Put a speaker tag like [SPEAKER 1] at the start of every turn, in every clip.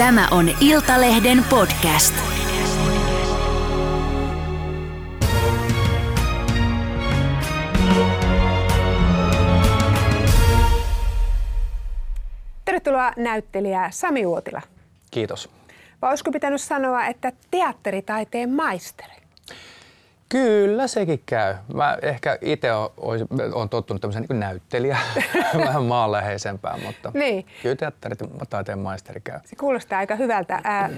[SPEAKER 1] Tämä on Iltalehden podcast.
[SPEAKER 2] Tervetuloa näyttelijä Sami Uotila.
[SPEAKER 3] Kiitos.
[SPEAKER 2] Vai olisiko pitänyt sanoa, että teatteritaiteen maisteri?
[SPEAKER 3] Kyllä sekin käy. Mä ehkä itse olen tottunut tämmöisen niin näyttelijä, vähän maanläheisempää, mutta
[SPEAKER 2] Niin.
[SPEAKER 3] kyllä teatteritaiteen maisteri käy.
[SPEAKER 2] Se kuulostaa aika hyvältä. Ää,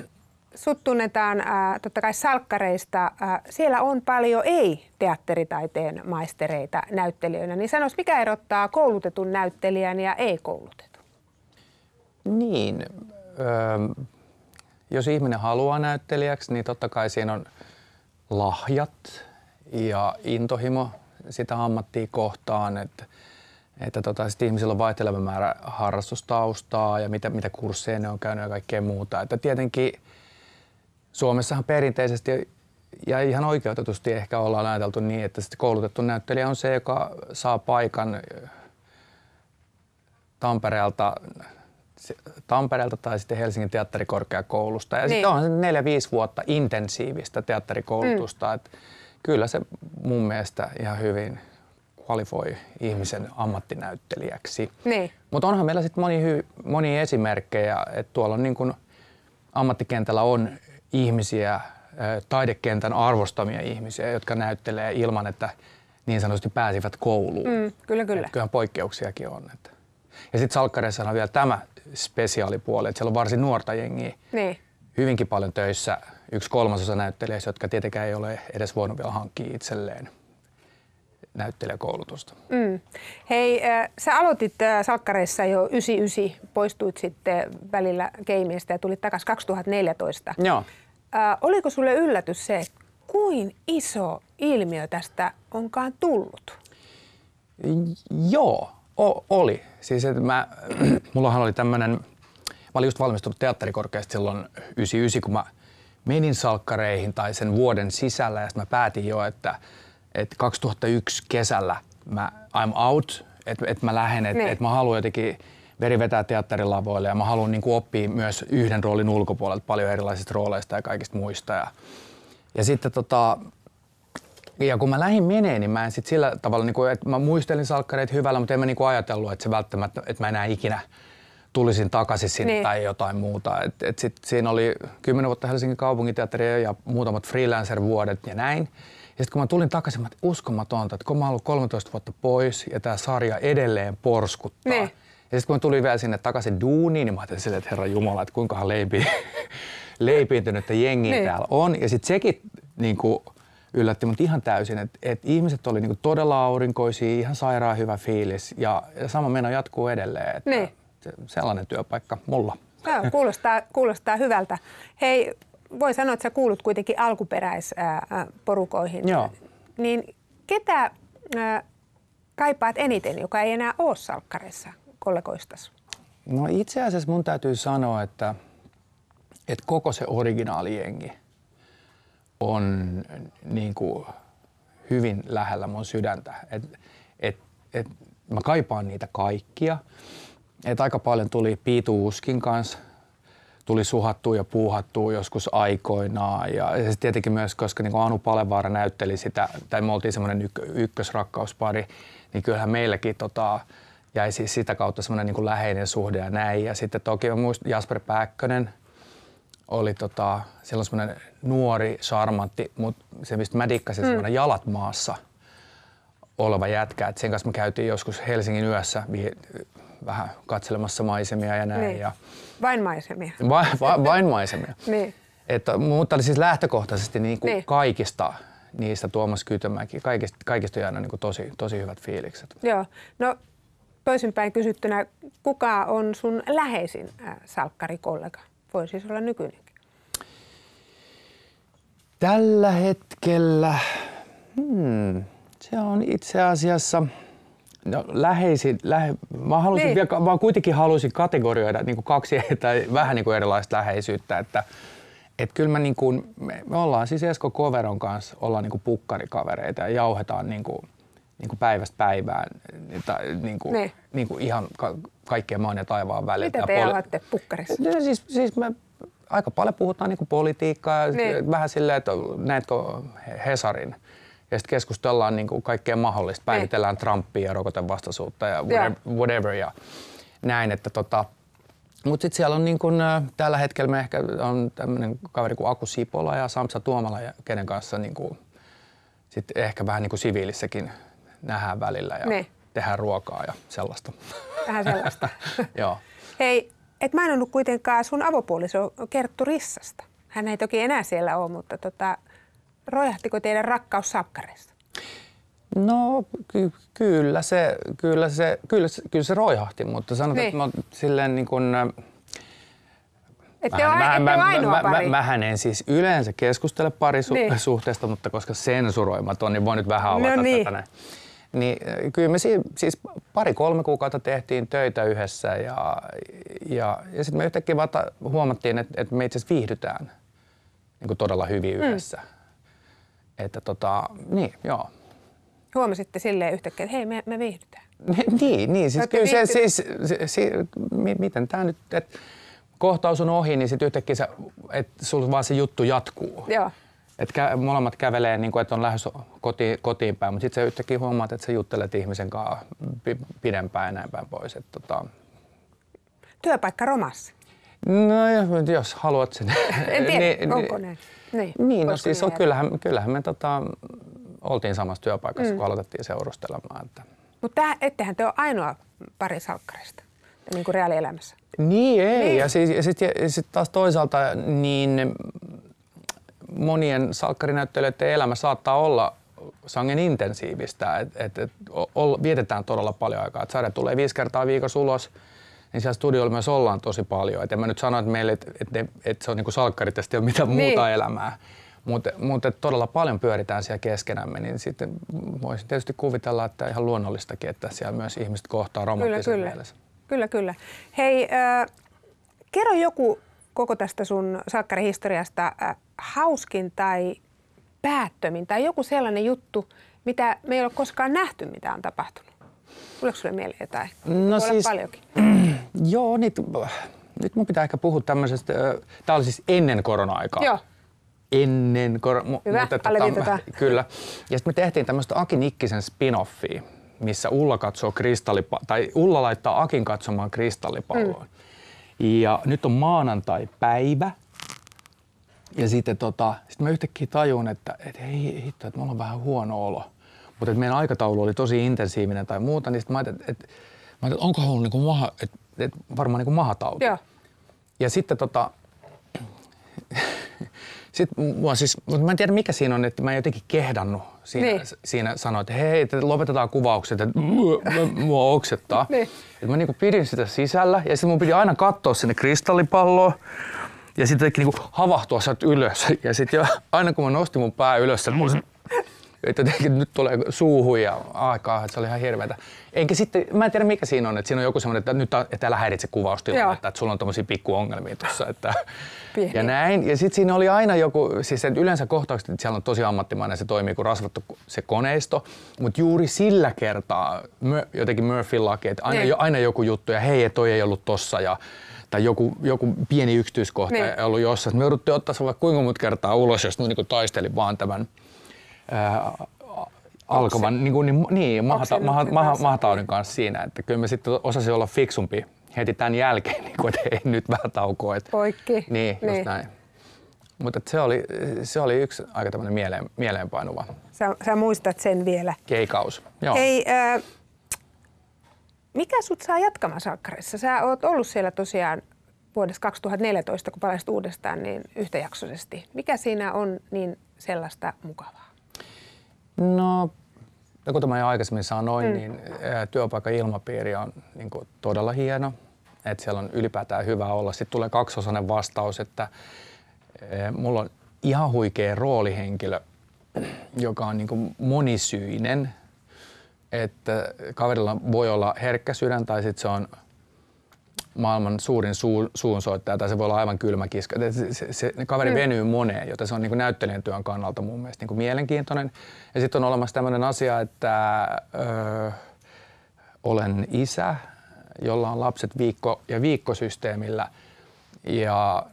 [SPEAKER 2] Sut tunnetaan ää, totta kai salkkareista. Ää, siellä on paljon ei-teatteritaiteen maistereita näyttelijöinä. Niin sanois, mikä erottaa koulutetun näyttelijän ja ei-koulutetun?
[SPEAKER 3] Niin, öö, jos ihminen haluaa näyttelijäksi, niin totta kai siinä on lahjat ja intohimo sitä ammattia kohtaan, että, että tota, sit ihmisillä on vaihteleva määrä harrastustaustaa ja mitä, mitä kursseja ne on käynyt ja kaikkea muuta. Että tietenkin Suomessahan perinteisesti ja ihan oikeutetusti ehkä ollaan ajateltu niin, että koulutettu näyttelijä on se, joka saa paikan Tampereelta Tampereelta tai sitten Helsingin teatterikorkeakoulusta. Ja
[SPEAKER 2] Niin.
[SPEAKER 3] sitten on se neljä-viisi vuotta intensiivistä teatterikoulutusta. Mm. Että kyllä se mun mielestä ihan hyvin kvalifoi ihmisen ammattinäyttelijäksi.
[SPEAKER 2] Niin.
[SPEAKER 3] Mutta onhan meillä sitten moni, hy- monia esimerkkejä, että tuolla on niin kun ammattikentällä on ihmisiä, taidekentän arvostamia ihmisiä, jotka näyttelee ilman, että niin sanotusti pääsivät kouluun.
[SPEAKER 2] Mm, kyllä, kyllä.
[SPEAKER 3] Et kyllähän poikkeuksiakin on. Että. Ja sitten salkkareissa on vielä tämä spesiaalipuoli, että siellä on varsin nuorta jengiä
[SPEAKER 2] Niin.
[SPEAKER 3] hyvinkin paljon töissä. Yksi kolmasosa näyttelijöistä, jotka tietenkään ei ole edes voinut vielä hankkia itselleen näyttelijäkoulutusta.
[SPEAKER 2] Mm. Hei, äh, sä aloitit äh, salkkareissa jo 99, poistuit sitten välillä keimiästä ja tulit takaisin 2014.
[SPEAKER 3] Joo.
[SPEAKER 2] Äh, oliko sulle yllätys se, kuin iso ilmiö tästä onkaan tullut?
[SPEAKER 3] Joo, o- oli. Siis että mä, mullahan oli tämmönen, mä olin just valmistunut teatterikorkeasta silloin 99, kun mä menin salkkareihin tai sen vuoden sisällä ja sitten mä päätin jo, että, että 2001 kesällä mä I'm out, että, että mä lähden, että,
[SPEAKER 2] Niin.
[SPEAKER 3] että mä haluan jotenkin veri vetää teatterilavoille ja mä haluan niin oppia myös yhden roolin ulkopuolelta paljon erilaisista rooleista ja kaikista muista. Ja, ja sitten tota, ja kun mä lähdin menee, niin mä en sit sillä tavalla, niin kuin, että mä muistelin salkkareita hyvällä, mutta en mä niin kuin ajatellut, että se välttämättä, että mä enää ikinä tulisin takaisin sinne
[SPEAKER 2] Niin.
[SPEAKER 3] tai jotain muuta. Et, et sit siinä oli kymmenen vuotta Helsingin kaupunginteatteria ja muutamat freelancer-vuodet ja näin. Ja sitten kun mä tulin takaisin, mä uskomatonta, että kun mä oon ollut 13 vuotta pois ja tämä sarja edelleen porskuttaa.
[SPEAKER 2] Niin.
[SPEAKER 3] Ja sitten kun mä tulin vielä sinne takaisin duuniin, niin mä ajattelin silleen, että herra Jumala, että kuinkahan leipi, leipiintynyttä jengiä
[SPEAKER 2] niin.
[SPEAKER 3] täällä on. Ja sitten sekin niin kuin, yllätti mut ihan täysin, että, että ihmiset oli niin kuin, todella aurinkoisia, ihan sairaan hyvä fiilis. Ja, ja sama meno jatkuu edelleen. Että
[SPEAKER 2] Niin.
[SPEAKER 3] se- Sellainen työpaikka mulla.
[SPEAKER 2] Joo, kuulostaa, kuulostaa hyvältä. Hei, voi sanoa, että sä kuulut kuitenkin alkuperäisporukoihin.
[SPEAKER 3] Joo.
[SPEAKER 2] Niin ketä ää, kaipaat eniten, joka ei enää ole salkkareissa kollegoistas?
[SPEAKER 3] No itse asiassa mun täytyy sanoa, että, että koko se originaalijengi on niin kuin hyvin lähellä mun sydäntä. Et, et, et mä kaipaan niitä kaikkia. Et aika paljon tuli Piitu Uskin kanssa, tuli suhattua ja puuhattua joskus aikoinaan. Ja, ja tietenkin myös, koska niin Anu Palevaara näytteli sitä, tai me oltiin semmoinen ykkö, ykkösrakkauspari, niin kyllähän meilläkin tota, jäi siis sitä kautta semmoinen niin läheinen suhde ja näin. Ja sitten toki mä muistan Jasper Pääkkönen, oli tota, silloin semmoinen nuori, charmantti, mutta se mistä mä dikkasin, mm. semmoinen jalat maassa oleva jätkä. Et sen kanssa me käytiin joskus Helsingin yössä vi- vähän katselemassa maisemia ja näin.
[SPEAKER 2] Niin.
[SPEAKER 3] Ja
[SPEAKER 2] Vain maisemia.
[SPEAKER 3] vain, vain, vain maisemia.
[SPEAKER 2] Niin.
[SPEAKER 3] Että, mutta oli siis lähtökohtaisesti niin kuin
[SPEAKER 2] Niin.
[SPEAKER 3] kaikista niistä Tuomas Kytömäki, kaikista, kaikista on jäänyt niin kuin tosi, tosi hyvät fiilikset.
[SPEAKER 2] Joo. No toisinpäin kysyttynä, kuka on sun läheisin äh, salkkarikollega? Voi siis olla nykyinenkin.
[SPEAKER 3] Tällä hetkellä, hmm, se on itse asiassa, no läheisin, lähe, mä, halusin
[SPEAKER 2] Niin.
[SPEAKER 3] vielä, mä kuitenkin halusin kategorioida niin kuin kaksi tai vähän niin kuin erilaista läheisyyttä, että et kyllä mä niin kuin, me, me ollaan siis Esko Koveron kanssa ollaan niin kuin pukkarikavereita ja jauhetaan niin kuin, niin kuin päivästä päivään niin kuin,
[SPEAKER 2] Niin.
[SPEAKER 3] niin kuin ihan ka- kaikkea maan ja taivaan väliltä.
[SPEAKER 2] Mitä te
[SPEAKER 3] Ja poli-
[SPEAKER 2] pukkarissa?
[SPEAKER 3] No, siis, siis me aika paljon puhutaan niin politiikkaa ja
[SPEAKER 2] Niin.
[SPEAKER 3] vähän silleen, että näetkö Hesarin. Ja sitten keskustellaan niin kuin kaikkea mahdollista. Päivitellään Trumpia ja rokotevastaisuutta ja whatever, whatever ja näin. Että tota, mutta sitten siellä on niin kun, äh, tällä hetkellä me ehkä on tämmöinen kaveri kuin Aku Sipola ja Samsa Tuomala, ja kenen kanssa niin kuin, sit ehkä vähän niin kuin siviilissäkin nähdään välillä ja
[SPEAKER 2] Niin.
[SPEAKER 3] tehdään ruokaa ja sellaista.
[SPEAKER 2] Vähän sellaista.
[SPEAKER 3] Joo.
[SPEAKER 2] Hei, et maininnut kuitenkaan sun avopuoliso Kerttu Rissasta. Hän ei toki enää siellä ole, mutta tota, rojahtiko teidän rakkaus salkkareista?
[SPEAKER 3] No ky- kyllä, se, kyllä, se, kyllä, se, kyllä se roihahti, mutta sanotaan,
[SPEAKER 2] Niin.
[SPEAKER 3] että mä oon silleen niin kuin,
[SPEAKER 2] Ette ainoa
[SPEAKER 3] mä,
[SPEAKER 2] pari.
[SPEAKER 3] mä, mähän en siis yleensä keskustele parisuhteesta,
[SPEAKER 2] Niin.
[SPEAKER 3] mutta koska sensuroimaton, niin voin nyt vähän avata
[SPEAKER 2] No niin.
[SPEAKER 3] tätä näin. Niin äh, kyllä me si- siis pari-kolme kuukautta tehtiin töitä yhdessä ja, ja, ja sitten me yhtäkkiä vasta huomattiin, että, että me itse asiassa viihdytään niin kuin todella hyvin
[SPEAKER 2] Mm.
[SPEAKER 3] yhdessä. Että tota, niin, joo.
[SPEAKER 2] Huomasitte silleen yhtäkkiä, että hei, me, me viihdytään.
[SPEAKER 3] Niin, niin siis kyllä se, siis, se, se, mi- miten tämä nyt, että kohtaus on ohi, niin sitten yhtäkkiä se, että sulla vaan se juttu jatkuu.
[SPEAKER 2] Joo.
[SPEAKER 3] Että kä- molemmat kävelee, niin kuin, että on lähes kotiin, kotiin päin, mutta sitten sä yhtäkkiä huomaat, että sä juttelet ihmisen kanssa pi- pidempään ja näin päin pois. Et, tota,
[SPEAKER 2] Työpaikka romassi.
[SPEAKER 3] no jos haluat sen.
[SPEAKER 2] En tiedä,
[SPEAKER 3] Niin,
[SPEAKER 2] onko näin. Niin,
[SPEAKER 3] Niin, no siis
[SPEAKER 2] niin
[SPEAKER 3] on, kyllähän, kyllähän me tota, oltiin samassa työpaikassa, mm. kun aloitettiin seurustelemaan. Että.
[SPEAKER 2] Mutta ettehän te ole ainoa pari salkkarista, niin kuin reaalielämässä.
[SPEAKER 3] Niin ei,
[SPEAKER 2] Niin.
[SPEAKER 3] ja sitten ja sit, sit taas toisaalta niin monien salkkarinäyttelijöiden elämä saattaa olla sangen intensiivistä, että et, et, ol- vietetään todella paljon aikaa. Et sarja tulee viisi kertaa viikossa ulos, niin siellä studiolla myös ollaan tosi paljon. Et en mä nyt sano, että meille et, et, et se on niinku salkkarit ja sitten ei ole mitään
[SPEAKER 2] Niin.
[SPEAKER 3] muuta elämää. Mutta mut, todella paljon pyöritään siellä keskenämme, niin sitten voisin tietysti kuvitella, että ihan luonnollistakin, että siellä myös ihmiset kohtaa
[SPEAKER 2] Kyllä,
[SPEAKER 3] romanttisessa
[SPEAKER 2] kyllä.
[SPEAKER 3] mielessä.
[SPEAKER 2] Kyllä, kyllä. Hei, äh, kerro joku koko tästä sun salkkarihistoriasta äh, hauskin tai päättömin tai joku sellainen juttu, mitä me ei ole koskaan nähty, mitä on tapahtunut. Tuleeko sulle mieleen jotain?
[SPEAKER 3] No
[SPEAKER 2] Voi
[SPEAKER 3] siis-
[SPEAKER 2] paljonkin.
[SPEAKER 3] Joo, nyt, nyt mun pitää ehkä puhua tämmöisestä, tämä oli siis ennen korona-aikaa.
[SPEAKER 2] Joo.
[SPEAKER 3] Ennen korona.
[SPEAKER 2] Hyvä, alleviivataan.
[SPEAKER 3] Kyllä. Ja sitten me tehtiin tämmöistä Aki Nikkisen spin-offia, missä Ulla katsoo kristallipa- tai Ulla laittaa Akin katsomaan kristallipalloa. Mm. Ja nyt on maanantai-päivä. Ja sitten tota, sit mä yhtäkkiä tajun, että et hei hitto, että mulla on vähän huono olo. Mutta meidän aikataulu oli tosi intensiivinen tai muuta, niin sit mä ajattelin, että et, mä ajattelin, onkohan ollut niinku maha, et, et varmaan niinku mahatauti.
[SPEAKER 2] Joo.
[SPEAKER 3] Ja sitten tota, sitten mua siis, mutta mä en tiedä mikä siinä on, että mä en jotenkin kehdannut siinä,
[SPEAKER 2] Niin.
[SPEAKER 3] siinä sanoa, että hei, että lopetetaan kuvaukset, että mua oksettaa.
[SPEAKER 2] Niin.
[SPEAKER 3] Et mä niinku pidin sitä sisällä ja sitten mun piti aina katsoa sinne kristallipalloon ja sitten jotenkin niinku havahtua sieltä ylös. Ja sitten aina kun mä nostin mun pää ylös, mulla se että jotenkin nyt tulee suuhun ja aikaa, että se oli ihan hirveätä. Enkä sitten, mä en tiedä mikä siinä on, että siinä on joku semmoinen, että nyt että älä häiritse kuvaustilannetta, että sulla on tommosia pikkuongelmia tuossa. Että,
[SPEAKER 2] Pieniä.
[SPEAKER 3] ja näin. Ja sitten siinä oli aina joku, siis että yleensä kohtaukset, että siellä on tosi ammattimainen, se toimii kuin rasvattu se koneisto, mutta juuri sillä kertaa jotenkin Murphyn laki, että aina,
[SPEAKER 2] Niin.
[SPEAKER 3] jo, aina joku juttu ja hei, toi ei ollut tossa ja tai joku, joku pieni yksityiskohta
[SPEAKER 2] Niin.
[SPEAKER 3] ei ollut jossain. Me jouduttiin ottaa se vaikka kuinka monta kertaa ulos, jos niin taistelin vaan tämän ää, alkavan niin, kuin, niin, niin mahata, maha, maha,
[SPEAKER 2] kanssa.
[SPEAKER 3] mahataudin kanssa siinä. Että kyllä mä sitten osasin olla fiksumpi heti tämän jälkeen, niin kuin, että ei nyt vähän taukoa. Että,
[SPEAKER 2] Poikki.
[SPEAKER 3] Niin,
[SPEAKER 2] Niin.
[SPEAKER 3] just näin. Mutta se oli, se oli yksi aika tämmöinen mieleen, mieleenpainuva
[SPEAKER 2] Sä, sä muistat sen vielä.
[SPEAKER 3] keikaus. Joo.
[SPEAKER 2] Hei, äh, mikä sut saa jatkamaan salkkarissa? Sä oot ollut siellä tosiaan vuodesta 2014, kun palasit uudestaan niin yhtäjaksoisesti. Mikä siinä on niin sellaista mukavaa?
[SPEAKER 3] No, ja kuten mä jo aikaisemmin sanoin, mm. niin työpaikan ilmapiiri on niin kuin, todella hieno. Että siellä on ylipäätään hyvä olla. Sitten tulee kaksiosainen vastaus, että mulla on ihan huikea roolihenkilö, joka on niin kuin monisyinen. Että kaverilla voi olla herkkä sydän tai sitten se on maailman suurin suu, suunsoittaja tai se voi olla aivan kylmä kiska. Se, se, se kaveri mm. venyy moneen, joten se on niin näyttelijän työn kannalta mun mielestä niin mielenkiintoinen. Ja sitten on olemassa tämmöinen asia, että ö, olen isä, jolla on lapset viikko- ja viikkosysteemillä ja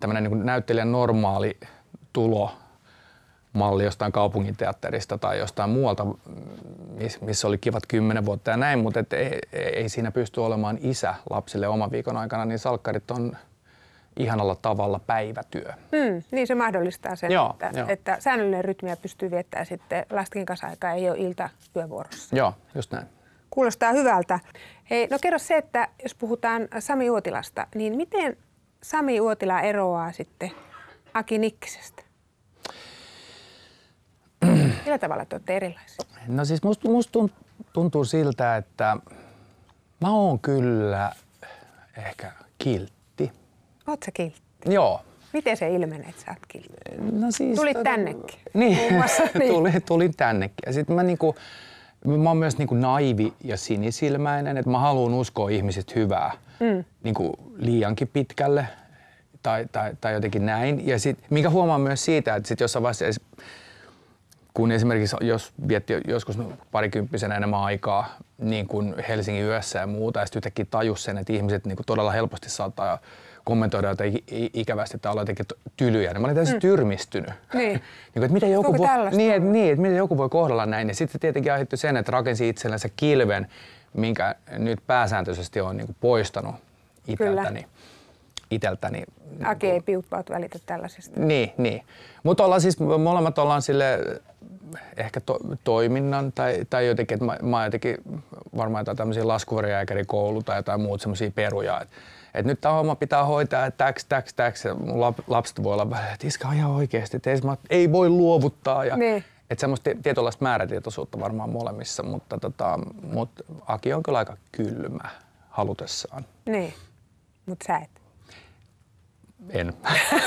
[SPEAKER 3] tämmöinen niin näyttelijän normaali tulo malli jostain kaupunginteatterista tai jostain muualta, missä oli kivat kymmenen vuotta ja näin, mutta et ei, ei siinä pysty olemaan isä lapsille oman viikon aikana, niin salkkarit on ihanalla tavalla päivätyö.
[SPEAKER 2] Mm, niin se mahdollistaa sen,
[SPEAKER 3] Joo,
[SPEAKER 2] että,
[SPEAKER 3] joo.
[SPEAKER 2] että säännöllinen rytmiä pystyy viettämään sitten lastenkin kanssa aikaa, ei ole ilta työvuorossa.
[SPEAKER 3] Joo, just näin.
[SPEAKER 2] Kuulostaa hyvältä. Hei, no kerro se, että jos puhutaan Sami Uotilasta, niin miten Sami Uotila eroaa sitten Aki Nikkisestä? Millä tavalla te olette erilaisia?
[SPEAKER 3] No siis musta must tunt- tuntuu siltä, että mä oon kyllä ehkä kiltti.
[SPEAKER 2] Oot sä kiltti?
[SPEAKER 3] Joo.
[SPEAKER 2] Miten se ilmenee, että sä oot kiltti?
[SPEAKER 3] No siis,
[SPEAKER 2] Tulit
[SPEAKER 3] tota-
[SPEAKER 2] tännekin,
[SPEAKER 3] Niin,
[SPEAKER 2] muassa, niin.
[SPEAKER 3] tulin, tulin tännekin. Ja sitten mä niinku, mä oon myös niinku naivi ja sinisilmäinen, että mä haluan uskoa ihmiset hyvää mm. niinku liiankin pitkälle tai, tai, tai jotenkin näin. Ja sit, minkä huomaan myös siitä, että sit jossain vaiheessa, es- kun esimerkiksi jos vietti joskus parikymppisenä enemmän aikaa niin kuin Helsingin yössä ja muuta, ja sitten yhtäkkiä tajus sen, että ihmiset niin kuin todella helposti saattaa kommentoida jotain ikävästi tai olla jotenkin tylyjä, niin mä olin täysin mm. tyrmistynyt.
[SPEAKER 2] Niin.
[SPEAKER 3] niin kuin, että miten joku, voi, niin, että, niin, että miten joku voi kohdella näin. Ja sitten se tietenkin aiheutti sen, että rakensi itsellensä kilven, minkä nyt pääsääntöisesti on niin kuin poistanut iteltäni. iteltäni
[SPEAKER 2] Aki ei piutpaut välitä tällaisesta.
[SPEAKER 3] niin, niin. Mutta ollaan siis, molemmat ollaan sille ehkä to, toiminnan tai, tai jotenkin, että mä, mä oon jotenkin varmaan jotain tämmöisiä laskuvarjääkärikoulu tai jotain muut semmoisia peruja. Että et nyt tämä homma pitää hoitaa, että täks, täks, täks. Ja mun lap, lapset voi olla välillä, että iska ihan oikeasti, että ei, ei voi luovuttaa. Ja,
[SPEAKER 2] Niin.
[SPEAKER 3] Että semmoista tietynlaista määrätietoisuutta varmaan molemmissa, mutta tota, mut Aki on kyllä aika kylmä halutessaan.
[SPEAKER 2] Niin, mutta sä et.
[SPEAKER 3] En.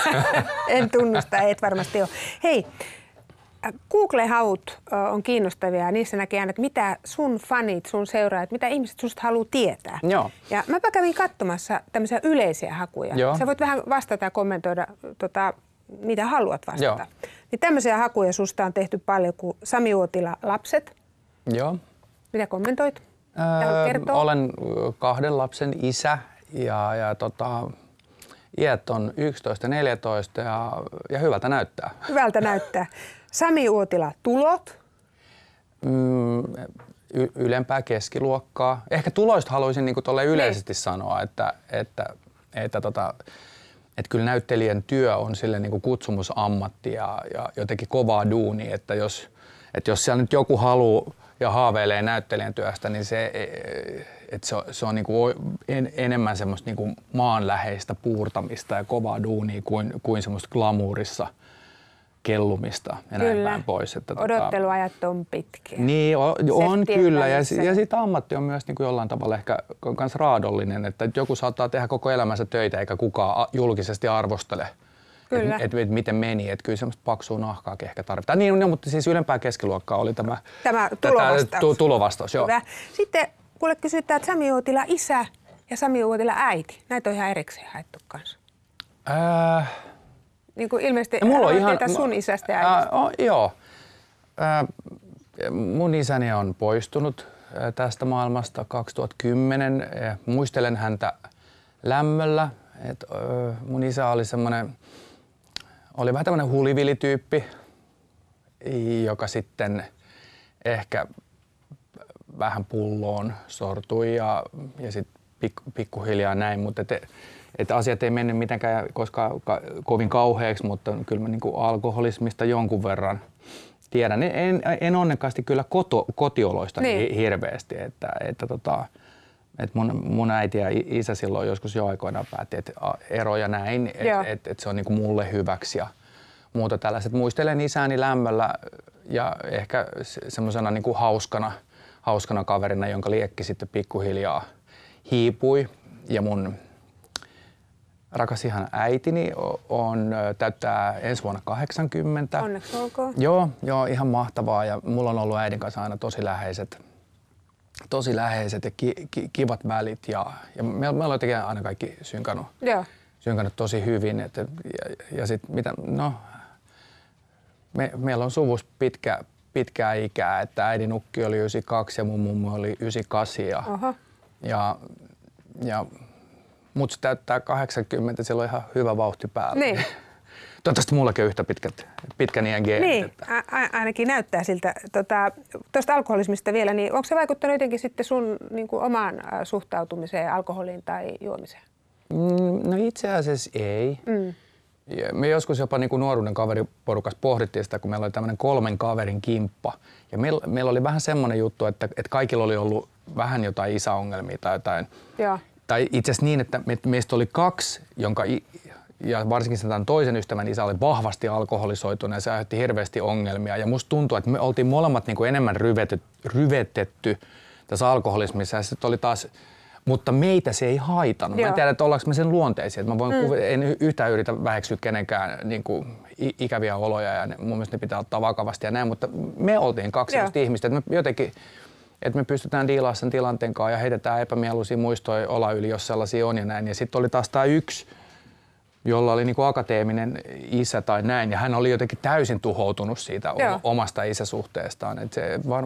[SPEAKER 2] En tunnusta, et varmasti ole. Hei, Google-haut on kiinnostavia ja niissä näkee aina, että mitä sun fanit, sun seuraajat, mitä ihmiset susta haluaa tietää.
[SPEAKER 3] Joo.
[SPEAKER 2] Ja mäpä kävin katsomassa tämmöisiä yleisiä hakuja.
[SPEAKER 3] Joo.
[SPEAKER 2] Sä voit vähän vastata ja kommentoida tota, mitä haluat vastata.
[SPEAKER 3] Joo.
[SPEAKER 2] Niin tämmöisiä hakuja susta on tehty paljon kuin Sami Uotila lapset.
[SPEAKER 3] Joo.
[SPEAKER 2] Mitä kommentoit?
[SPEAKER 3] Öö, olen kahden lapsen isä ja, ja tota, iät on 11 14 ja, ja hyvältä näyttää.
[SPEAKER 2] Hyvältä näyttää. Sami Uotila tulot.
[SPEAKER 3] Mm, y- ylempää keskiluokkaa. Ehkä tuloista haluaisin niin tuolle yleisesti sanoa, että, että, että, tota, että kyllä näyttelijän työ on sille niin kutsumusammatti ja, ja jotenkin kovaa duuni, että jos, että jos siellä nyt joku haluaa ja haaveilee näyttelijän työstä, niin se, että se on, se on niin kuin en, enemmän semmoista niin kuin maanläheistä puurtamista ja kovaa duunia kuin, kuin semmoista glamuurissa kellumista ja näin
[SPEAKER 2] Kyllä.
[SPEAKER 3] päin pois. Että tota-
[SPEAKER 2] Odotteluajat on pitkiä.
[SPEAKER 3] niin, on, on kyllä. Ja, ja sitten ammatti on myös niin kuin jollain tavalla ehkä kans raadollinen, että joku saattaa tehdä koko elämänsä töitä eikä kukaan julkisesti arvostele.
[SPEAKER 2] Kyllä.
[SPEAKER 3] Että et, et, miten meni, että kyllä semmoista paksua nahkaakin ehkä tarvitaan. Niin, no, mutta siis ylempää keskiluokkaa oli tämä,
[SPEAKER 2] Tämä
[SPEAKER 3] tätä-
[SPEAKER 2] tulovastaus.
[SPEAKER 3] tu- tulovastaus joo.
[SPEAKER 2] Hyvä. Sitten kuule kysytään, että Sami Uotila isä ja Sami Uotila äiti. Näitä on ihan erikseen haettu kanssa.
[SPEAKER 3] Äh,
[SPEAKER 2] Niin kuin ilmeisesti
[SPEAKER 3] Ja mulla on ihan...
[SPEAKER 2] sun isästä ja äidistä.
[SPEAKER 3] Ää, o, joo. Ää, mun isäni on poistunut tästä maailmasta 2010. Ja muistelen häntä lämmöllä. Et, ö, mun isä oli semmoinen, oli vähän tämmöinen hulivilityyppi, joka sitten ehkä vähän pulloon sortui ja, ja sitten pik, pikkuhiljaa näin, mutta et, et asiat ei mennyt mitenkään koskaan ka, kovin kauheaksi, mutta kyllä mä niinku alkoholismista jonkun verran tiedän. En, en, en onnekkaasti kyllä koto, kotioloista
[SPEAKER 2] Niin.
[SPEAKER 3] niin. hirveästi, että, että tota, et mun, mun äiti ja isä silloin joskus jo aikoinaan päätti, että a, ero ja näin, että et, et se on niinku mulle hyväksi ja muuta tällaiset. Muistelen isäni lämmöllä ja ehkä semmoisena niinku hauskana, hauskana kaverina, jonka liekki sitten pikkuhiljaa hiipui. Ja mun rakas ihan äitini on, täyttää ensi vuonna 80.
[SPEAKER 2] Onneksi olkoon.
[SPEAKER 3] Joo, joo, ihan mahtavaa ja mulla on ollut äidin kanssa aina tosi läheiset, tosi läheiset ja ki, ki, kivat välit ja, ja me, me ollaan jotenkin aina kaikki synkannut,
[SPEAKER 2] Joo.
[SPEAKER 3] synkannut tosi hyvin. Et, ja ja sitten mitä, no, me, meillä on suvus pitkä, pitkää ikää, että äidin nukki oli 92 ja mun mummo oli 98 ja,
[SPEAKER 2] Oho.
[SPEAKER 3] ja, ja Mut se täyttää 80, sillä on ihan hyvä vauhti päällä.
[SPEAKER 2] Niin.
[SPEAKER 3] Toivottavasti mullakin on yhtä pitkät, pitkän iän geenit.
[SPEAKER 2] Niin,
[SPEAKER 3] Että.
[SPEAKER 2] a- ainakin näyttää siltä. Tuosta tota, alkoholismista vielä, niin onko se vaikuttanut jotenkin sitten sun niin kuin omaan suhtautumiseen alkoholiin tai juomiseen?
[SPEAKER 3] Mm, no itse asiassa ei. Mm. Ja me joskus jopa niin kuin nuoruuden kaveriporukassa pohdittiin sitä, kun meillä oli tämmöinen kolmen kaverin kimppa. Ja meillä, meillä oli vähän semmoinen juttu, että, että kaikilla oli ollut vähän jotain isäongelmia tai jotain.
[SPEAKER 2] Joo.
[SPEAKER 3] Tai itse asiassa niin, että me, meistä oli kaksi, jonka ja varsinkin sen tämän toisen ystävän isä oli vahvasti alkoholisoitunut ja se aiheutti hirveästi ongelmia. Ja musta tuntuu, että me oltiin molemmat niin kuin enemmän ryvetetty, ryvetetty tässä alkoholismissa ja sitten oli taas mutta meitä se ei haitannut. Mä
[SPEAKER 2] Joo.
[SPEAKER 3] en tiedä, että ollaanko me sen luonteisia. Että mä voin mm. en y- yhtään yritä väheksyä kenenkään niin kuin, ikäviä oloja ja ne, mun mielestä ne pitää ottaa vakavasti ja näin, mutta me oltiin kaksi ihmistä, että me jotenkin että me pystytään diilaamaan sen tilanteen kanssa ja heitetään epämieluisia muistoja olla yli, jos sellaisia on ja näin. Ja sitten oli taas tämä yksi, jolla oli niinku akateeminen isä tai näin, ja hän oli jotenkin täysin tuhoutunut siitä
[SPEAKER 2] Joo.
[SPEAKER 3] omasta isäsuhteestaan. Et se var...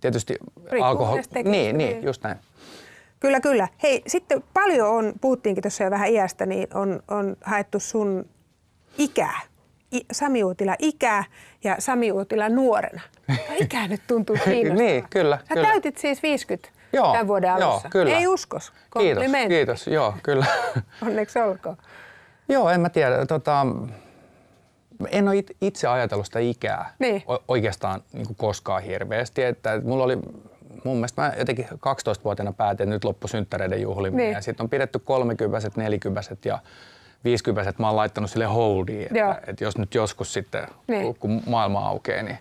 [SPEAKER 3] Tietysti
[SPEAKER 2] tekijästä,
[SPEAKER 3] Niin, niin,
[SPEAKER 2] niin.
[SPEAKER 3] just näin.
[SPEAKER 2] Kyllä, kyllä. Hei, sitten paljon on, puhuttiinkin tuossa jo vähän iästä, niin on, on haettu sun ikää. Sami Uotila ikää ja Sami Uotila nuorena. No, ikää nyt tuntuu kiinnostavaa.
[SPEAKER 3] Niin, kyllä,
[SPEAKER 2] Sä
[SPEAKER 3] kyllä.
[SPEAKER 2] täytit siis 50
[SPEAKER 3] Joo,
[SPEAKER 2] tämän vuoden
[SPEAKER 3] joo,
[SPEAKER 2] alussa.
[SPEAKER 3] kyllä.
[SPEAKER 2] Ei uskos.
[SPEAKER 3] Kiitos, kiitos. Joo, kyllä.
[SPEAKER 2] Onneksi olkoon.
[SPEAKER 3] Joo, en mä tiedä. Tota, en ole it- itse ajatellut sitä ikää
[SPEAKER 2] Niin.
[SPEAKER 3] oikeastaan niin kuin koskaan hirveästi. Että mulla oli, mun mielestä mä jotenkin 12-vuotiaana päätin, että nyt loppu synttäreiden juhliminen.
[SPEAKER 2] Niin.
[SPEAKER 3] Ja sitten on pidetty 30 40 ja 50 mä oon laittanut sille holdiin,
[SPEAKER 2] Joo.
[SPEAKER 3] että, että jos nyt joskus sitten,
[SPEAKER 2] Niin.
[SPEAKER 3] kun- maailma aukeaa, niin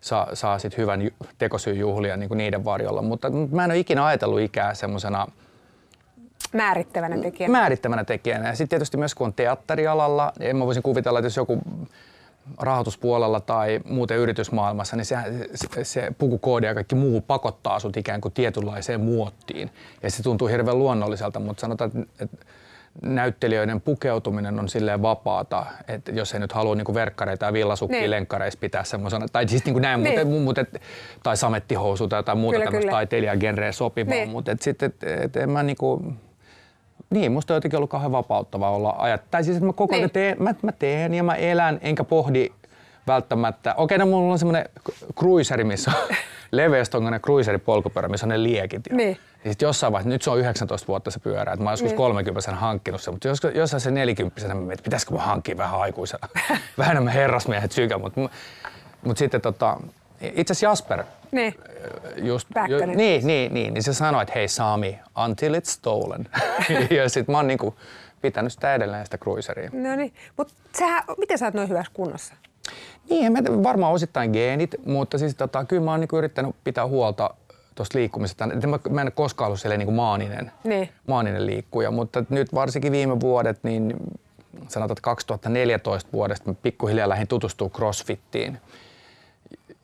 [SPEAKER 3] saa, saa sitten hyvän tekosyyn juhlia niin kuin niiden varjolla. Mutta mä en ole ikinä ajatellut ikää semmoisena
[SPEAKER 2] Määrittävänä tekijänä.
[SPEAKER 3] määrittävänä tekijänä. Ja sitten tietysti myös kun on teatterialalla, niin en mä voisin kuvitella, että jos joku rahoituspuolella tai muuten yritysmaailmassa, niin se, se, se pukukoodi ja kaikki muu pakottaa sut ikään kuin tietynlaiseen muottiin. Ja se tuntuu hirveän luonnolliselta, mutta sanotaan, että, että näyttelijöiden pukeutuminen on silleen vapaata, että jos ei nyt halua niinku verkkareita ja villasukkia
[SPEAKER 2] Niin.
[SPEAKER 3] lenkkareissa pitää semmoisena, tai siis niinku näin,
[SPEAKER 2] Niin.
[SPEAKER 3] mutta, mutta, et- tai samettihousu tai jotain muuta
[SPEAKER 2] Kyllä,
[SPEAKER 3] tämmöistä taiteilijagenreä sopivaa,
[SPEAKER 2] Niin.
[SPEAKER 3] mutta et sitten et, et en mä niinku, niin, musta on jotenkin ollut kauhean vapauttavaa olla ajat. Tai siis, että mä koko ajan
[SPEAKER 2] Niin.
[SPEAKER 3] teen, mä, mä teen ja mä elän, enkä pohdi välttämättä. Okei, no mulla on semmoinen cruiseri, missä on leveästongainen cruiseri polkupyörä, missä on ne liekit. Ja,
[SPEAKER 2] Niin.
[SPEAKER 3] ja sit jossain vaiheessa, nyt se on 19 vuotta se pyörä, että mä oon joskus
[SPEAKER 2] Niin.
[SPEAKER 3] 30 hankkinut sen, mutta jos, jossain se 40 mä mietin, että pitäisikö mä hankkia vähän aikuisena, vähän enemmän herrasmiehet sykä, mutta mut sitten tota, itse asiassa Jasper,
[SPEAKER 2] Niin.
[SPEAKER 3] just,
[SPEAKER 2] Päkkönen.
[SPEAKER 3] ju, niin, niin, niin, niin se sanoi, että hei Sami, until it's stolen. ja sit mä oon niinku pitänyt sitä edelleen sitä cruiseria.
[SPEAKER 2] No niin. Mutta miten sä oot noin hyvässä kunnossa?
[SPEAKER 3] Niin, en mä varmaan osittain geenit, mutta siis tota, kyllä mä oon niinku yrittänyt pitää huolta tuosta liikkumisesta. Et Mä, mä en ole koskaan ollut silleen niinku maaninen,
[SPEAKER 2] Niin.
[SPEAKER 3] maaninen liikkuja, mutta nyt varsinkin viime vuodet, niin sanotaan, että 2014 vuodesta mä pikkuhiljaa lähdin tutustua crossfittiin,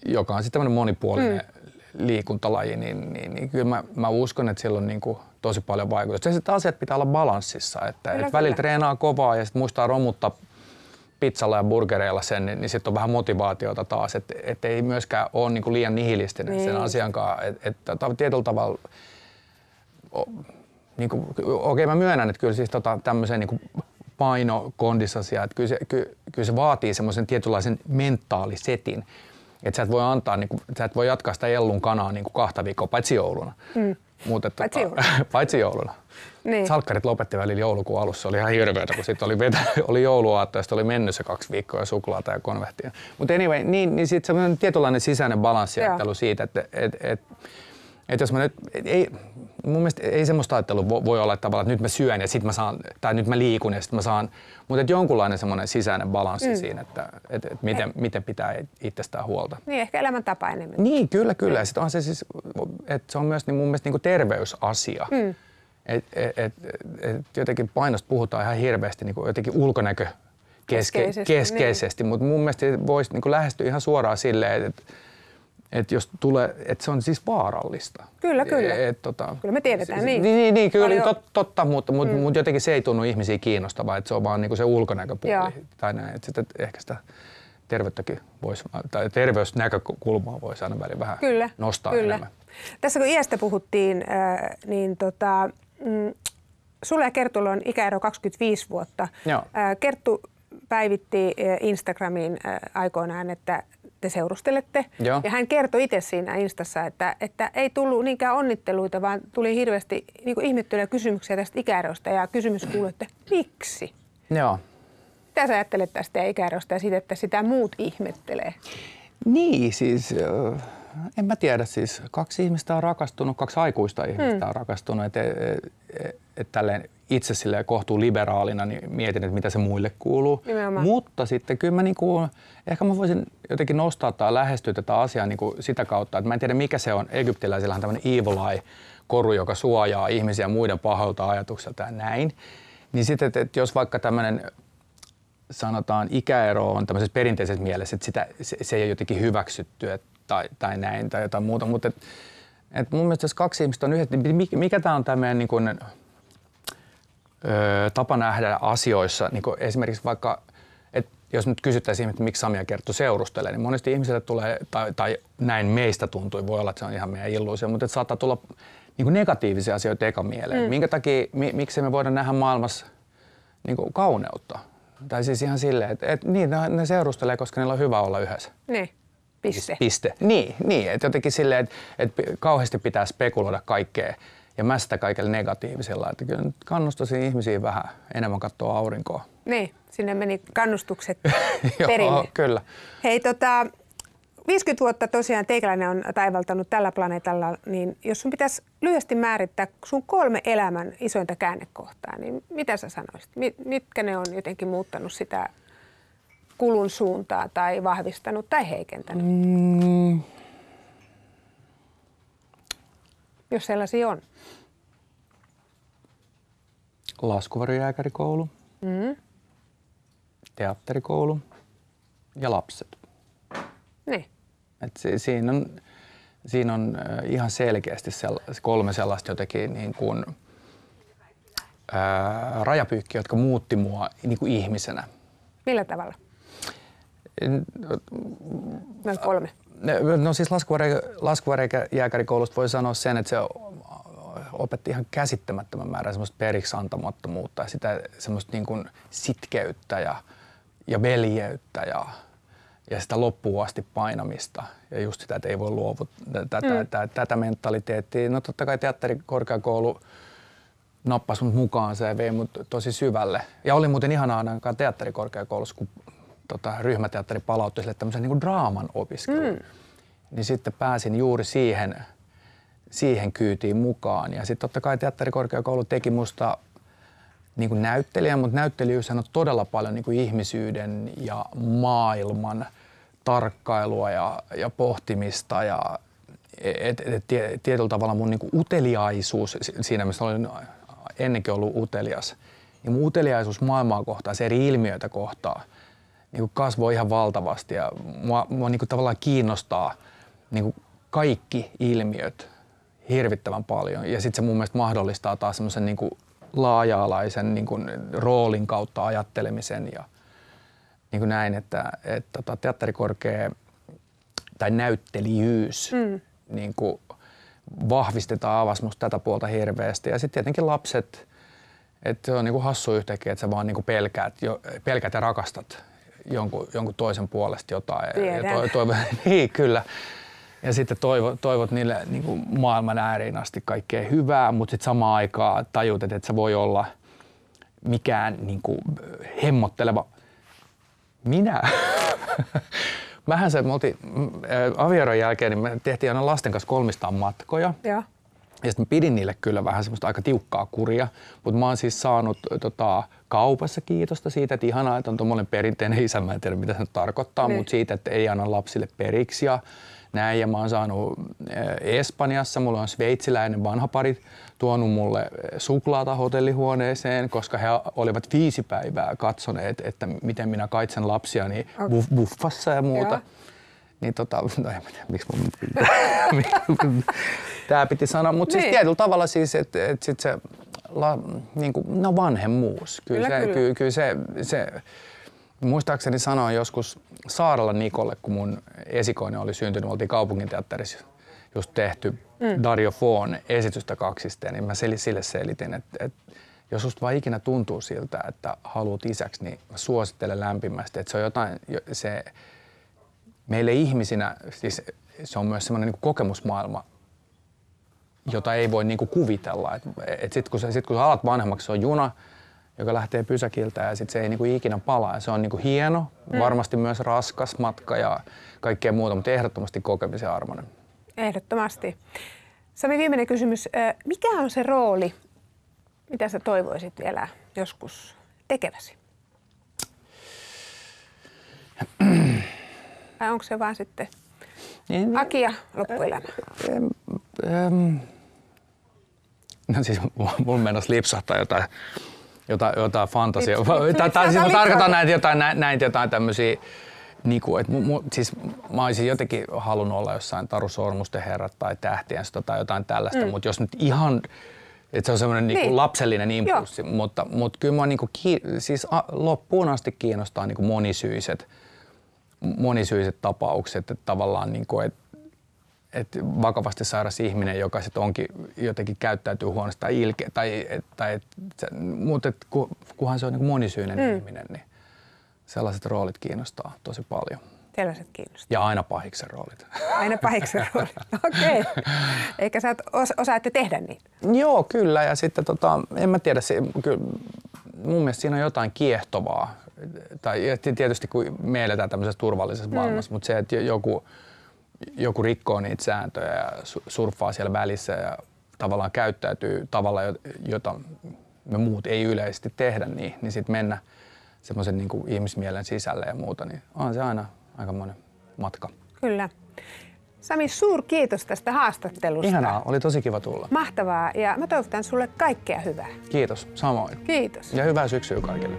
[SPEAKER 3] joka on sitten tämmöinen monipuolinen mm. liikuntalaji, niin, niin, niin kyllä mä, mä uskon, että sillä on niin kuin tosi paljon vaikutusta. Ja sitten asiat pitää olla balanssissa, että,
[SPEAKER 2] Kyllä,
[SPEAKER 3] että välillä
[SPEAKER 2] kyllä.
[SPEAKER 3] treenaa kovaa ja sitten muistaa romuttaa pizzalla ja burgereilla sen, niin, niin sitten on vähän motivaatiota taas, että et ei myöskään ole niin kuin liian nihilistinen
[SPEAKER 2] Niin.
[SPEAKER 3] sen asian kanssa. Että et, tietyllä tavalla o- niin kuin, okei mä myönnän, että kyllä siis tota, tämmöisen niin painokondisasia, että kyllä se, ky, kyllä se vaatii semmoisen tietynlaisen mentaalisetin, että sä et voi antaa, niin kuin, sä et voi jatkaa sitä ellun kanaa niin kuin kahta viikkoa, paitsi jouluna. Mm. Mutta,
[SPEAKER 2] Paitsi
[SPEAKER 3] tota, paitsi jouluna.
[SPEAKER 2] Niin.
[SPEAKER 3] Salkkarit lopetti välillä joulukuun alussa. Se oli ihan hirveätä, kun sitten oli, vetä, oli jouluaatto ja sitten oli mennyt se kaksi viikkoa ja suklaata ja konvehtia. Mutta anyway, niin, niin sitten semmoinen tietynlainen sisäinen balanssiajattelu siitä, että et, et, et jos mä nyt, ei, mun mielestä ei semmoista ajattelua vo- voi olla, että tavallaan, että nyt mä syön ja sitten mä saan, tai nyt mä liikun ja sitten mä saan, mutta että jonkunlainen semmoinen sisäinen balanssi mm. siinä, että et, et miten, miten pitää itsestään huolta.
[SPEAKER 2] Niin, ehkä elämäntapa enemmän.
[SPEAKER 3] Niin, kyllä, kyllä. Ja sit on se siis, että se on myös niin mun mielestä niin terveysasia. Mm. Et, et, et, et jotenkin painosta puhutaan ihan hirveästi niin kuin jotenkin ulkonäkö keske,
[SPEAKER 2] Keskeisesti,
[SPEAKER 3] keskeisesti, mutta mun mielestä voisi niin lähestyä ihan suoraan silleen, että et jos tulee, että se on siis vaarallista.
[SPEAKER 2] Kyllä, kyllä.
[SPEAKER 3] Et, tota,
[SPEAKER 2] Kyllä me tiedetään,
[SPEAKER 3] se-
[SPEAKER 2] niin.
[SPEAKER 3] Niin, niin, niin kyllä,
[SPEAKER 2] Paljon-
[SPEAKER 3] tot, totta, mutta, mutta, mm. mutta jotenkin se ei tunnu ihmisiä kiinnostavaa, että se on vaan niin kuin se ulkonäköpuoli.
[SPEAKER 2] Joo.
[SPEAKER 3] Tai näin, että sitten ehkä sitä terveyttäkin voisi, tai terveysnäkökulmaa voisi aina välillä vähän
[SPEAKER 2] Kyllä,
[SPEAKER 3] nostaa
[SPEAKER 2] kyllä.
[SPEAKER 3] enemmän.
[SPEAKER 2] Tässä kun iästä puhuttiin, äh, niin tota, mm, sulla ja Kertulla on ikäero 25 vuotta.
[SPEAKER 3] Joo.
[SPEAKER 2] Kerttu päivitti Instagramiin aikoinaan, että te seurustelette.
[SPEAKER 3] Joo.
[SPEAKER 2] Ja hän kertoi itse siinä Instassa, että, että ei tullut niinkään onnitteluita, vaan tuli hirveästi niin ihmettelyä kysymyksiä tästä ikäerosta. Ja kysymys kuului, että miksi?
[SPEAKER 3] Joo.
[SPEAKER 2] Mitä sä ajattelet tästä ikäerosta ja siitä, että sitä muut ihmettelee?
[SPEAKER 3] Niin, siis äh, en mä tiedä, siis kaksi ihmistä on rakastunut, kaksi aikuista ihmistä on rakastunut, että et, et, et tälleen itse sille kohtuu liberaalina niin mietin, että mitä se muille kuuluu.
[SPEAKER 2] Nimenomaan.
[SPEAKER 3] Mutta sitten kyllä mä niinku, ehkä mä voisin jotenkin nostaa tai lähestyä tätä asiaa niinku sitä kautta, että mä en tiedä mikä se on. Egyptiläisillä on tämmöinen evil eye, koru, joka suojaa ihmisiä muiden pahoilta ajatukselta ja näin. Niin sitten, että, että jos vaikka tämmöinen sanotaan ikäero on tämmöisessä perinteisessä mielessä, että sitä, se, se ei ole jotenkin hyväksytty et, tai, tai näin tai jotain muuta, mutta et, et mun mielestä jos kaksi ihmistä on yhdessä, niin mikä, mikä tämä on tämä meidän niin kuin, ö, tapa nähdä asioissa, niin esimerkiksi vaikka, että jos nyt kysyttäisiin, että miksi Samia Kerttu seurustelee, niin monesti ihmisille tulee, tai, tai näin meistä tuntui, voi olla, että se on ihan meidän illuusio, mutta että saattaa tulla niin negatiivisia asioita eka mieleen. Mm. Minkä takia, mi, miksi me voidaan nähdä maailmassa niin kauneutta? Tai siis ihan silleen, että, että niin, ne, ne seurustelee, koska niillä on hyvä olla yhdessä.
[SPEAKER 2] Niin, piste.
[SPEAKER 3] Piste. Niin, niin että jotenkin silleen, että, että kauheasti pitää spekuloida kaikkea ja mästä kaikella negatiivisella. Että kyllä nyt kannustaisin ihmisiä vähän enemmän katsoa aurinkoa.
[SPEAKER 2] Niin, sinne meni kannustukset perille.
[SPEAKER 3] Joo, kyllä.
[SPEAKER 2] Hei, tota, 50 vuotta tosiaan teikäläinen on taivaltanut tällä planeetalla, niin jos sun pitäisi lyhyesti määrittää sun kolme elämän isointa käännekohtaa, niin mitä sä sanoisit? Mitkä ne on jotenkin muuttanut sitä kulun suuntaa tai vahvistanut tai heikentänyt? Mm. Jos sellaisia on.
[SPEAKER 3] Laskuvarjojääkärikoulu, mm. teatterikoulu ja lapset.
[SPEAKER 2] Niin.
[SPEAKER 3] Et si- siinä, on, siinä on ihan selkeästi sella- kolme sellaista jotenkin niin kuin, ää, rajapyykkiä, jotka muutti mua niin kuin ihmisenä.
[SPEAKER 2] Millä tavalla? Noin kolme.
[SPEAKER 3] No siis laskuvarjääkärikoulusta voi sanoa sen, että se opetti ihan käsittämättömän määrän semmoista periksi antamattomuutta ja sitä semmoista niin kuin sitkeyttä ja, ja veljeyttä ja, ja sitä loppuun asti painamista ja just sitä, että ei voi luovuttaa tätä, mm. tätä, tätä mentaliteettia. No totta kai teatterikorkeakoulu nappasi mut mukaan, se vei mut tosi syvälle. Ja oli muuten ihanaa ainakaan teatterikorkeakoulussa, kun tota, ryhmäteatteri palautti sille tämmöisen niin kuin draaman opiskelun. Mm. Niin sitten pääsin juuri siihen, siihen kyytiin mukaan. Ja sitten totta kai teatterikorkeakoulu teki musta niin kuin näyttelijä, mutta näyttelijyys on todella paljon niin kuin ihmisyyden ja maailman tarkkailua ja, ja pohtimista ja et, et, et, tietyllä tavalla mun niin kuin uteliaisuus, siinä missä olin ennenkin ollut utelias, niin mun uteliaisuus maailmaa kohtaan, se eri ilmiöitä kohtaa, niin kasvoi ihan valtavasti ja mua, mua niin tavallaan kiinnostaa niin kaikki ilmiöt hirvittävän paljon. Ja sitten se mun mielestä mahdollistaa taas semmoisen niin laaja-alaisen niin kuin roolin kautta ajattelemisen ja niin kuin näin, että, että tota, teatterikorkea tai näyttelijyys mm. niin kuin vahvistetaan avas musta tätä puolta hirveästi. Ja sitten tietenkin lapset, että se on niin kuin hassu yhtäkkiä, että sä vaan niin kuin pelkäät, jo, pelkäät ja rakastat jonkun, jonkun toisen puolesta jotain.
[SPEAKER 2] Tiedän.
[SPEAKER 3] Ja to, to, niin, kyllä. Ja sitten toivot, toivot niille niin kuin maailman ääriin asti kaikkea hyvää, mutta sitten samaan aikaan tajut, että et sä voi olla mikään niin kuin hemmotteleva minä. Mähän se, me oltiin, avioeron jälkeen, niin me tehtiin aina lasten kanssa kolmistaan matkoja.
[SPEAKER 2] Ja.
[SPEAKER 3] Ja sitten pidin niille kyllä vähän semmoista aika tiukkaa kuria, mutta mä oon siis saanut tota, kaupassa kiitosta siitä, että ihanaa, että on tuommoinen perinteinen isä, mä en tiedä mitä se nyt tarkoittaa, niin. mutta siitä, että ei anna lapsille periksi ja näin. Ja mä oon saanut Espanjassa, mulla on sveitsiläinen vanha pari tuonut mulle suklaata hotellihuoneeseen, koska he olivat viisi päivää katsoneet, että miten minä kaitsen lapsiani buff, buffassa ja muuta. Ja. Niin tota, no en tiedä, miksi mun Tämä piti sanoa, mutta siis niin. siis tietyllä tavalla siis, että et sit se la, niin kuin, no vanhemmuus. Kyllä, kyllä, se, kyllä. Kyllä, kyllä se, se, muistaakseni sanoin joskus Saaralla Nikolle, kun mun esikoinen oli syntynyt, oltiin kaupunginteatterissa just tehty mm. Dario Foon esitystä kaksista, niin mä sille selitin, että, että jos susta vaan ikinä tuntuu siltä, että haluat isäksi, niin mä suosittelen lämpimästi, että se on jotain, se, meille ihmisinä, siis se on myös semmoinen niin kokemusmaailma, jota ei voi niin kuin kuvitella. Et, et sitten kun, sit, kun sä alat vanhemmaksi, se on juna, joka lähtee pysäkiltä ja sitten se ei niin kuin ikinä palaa. Ja se on niin kuin hieno, mm. varmasti myös raskas matka ja kaikkea muuta, mutta ehdottomasti kokemisen armoinen.
[SPEAKER 2] Ehdottomasti. Sami, viimeinen kysymys. Mikä on se rooli, mitä sä toivoisit vielä joskus tekeväsi? Vai onko se vaan sitten niin, Akia loppuelämä? Ähm,
[SPEAKER 3] no siis mun menossa lipsahtaa jotain, jotain, jotain fantasiaa. Tai, tai siis mä tarkoitan näitä jotain, näitä jotain tämmöisiä, niin kuin, että mu, siis mä olisin jotenkin halunnut olla jossain Taru Sormusten herrat tai Tähtien tai jotain tällaista, mm. mutta jos nyt ihan että se on semmoinen niinku niin. lapsellinen impulssi, mutta, mutta kyllä mua niinku, siis loppuun asti kiinnostaa niinku monisyiset, monisyiset tapaukset, että tavallaan niinku, et, et vakavasti sairas ihminen, joka sitten onkin jotenkin käyttäytyy huonosti tai ilke, tai, et, tai et, mutta et, kunhan se on niinku monisyinen mm. ihminen, niin sellaiset roolit kiinnostaa tosi paljon.
[SPEAKER 2] Sellaiset kiinnostaa.
[SPEAKER 3] Ja aina pahiksen roolit.
[SPEAKER 2] Aina pahiksen roolit, okei. Okay. Eikä sä os- osaatte tehdä niitä?
[SPEAKER 3] Joo, kyllä. Ja sitten tota, en mä tiedä, se, kyllä, mun mielestä siinä on jotain kiehtovaa. Tai tietysti kun me eletään tämmöisessä turvallisessa mm. maailmassa, mutta se, että joku, joku rikkoo niitä sääntöjä ja surffaa siellä välissä ja tavallaan käyttäytyy tavalla, jota me muut ei yleisesti tehdä, niin, niin sitten mennä semmoisen niin ihmismielen sisälle ja muuta, niin on se aina aikamoinen matka.
[SPEAKER 2] Kyllä. Sami, suur kiitos tästä haastattelusta.
[SPEAKER 3] Ihanaa, oli tosi kiva tulla.
[SPEAKER 2] Mahtavaa ja mä toivotan sulle kaikkea hyvää.
[SPEAKER 3] Kiitos, samoin.
[SPEAKER 2] Kiitos.
[SPEAKER 3] Ja hyvää syksyä kaikille.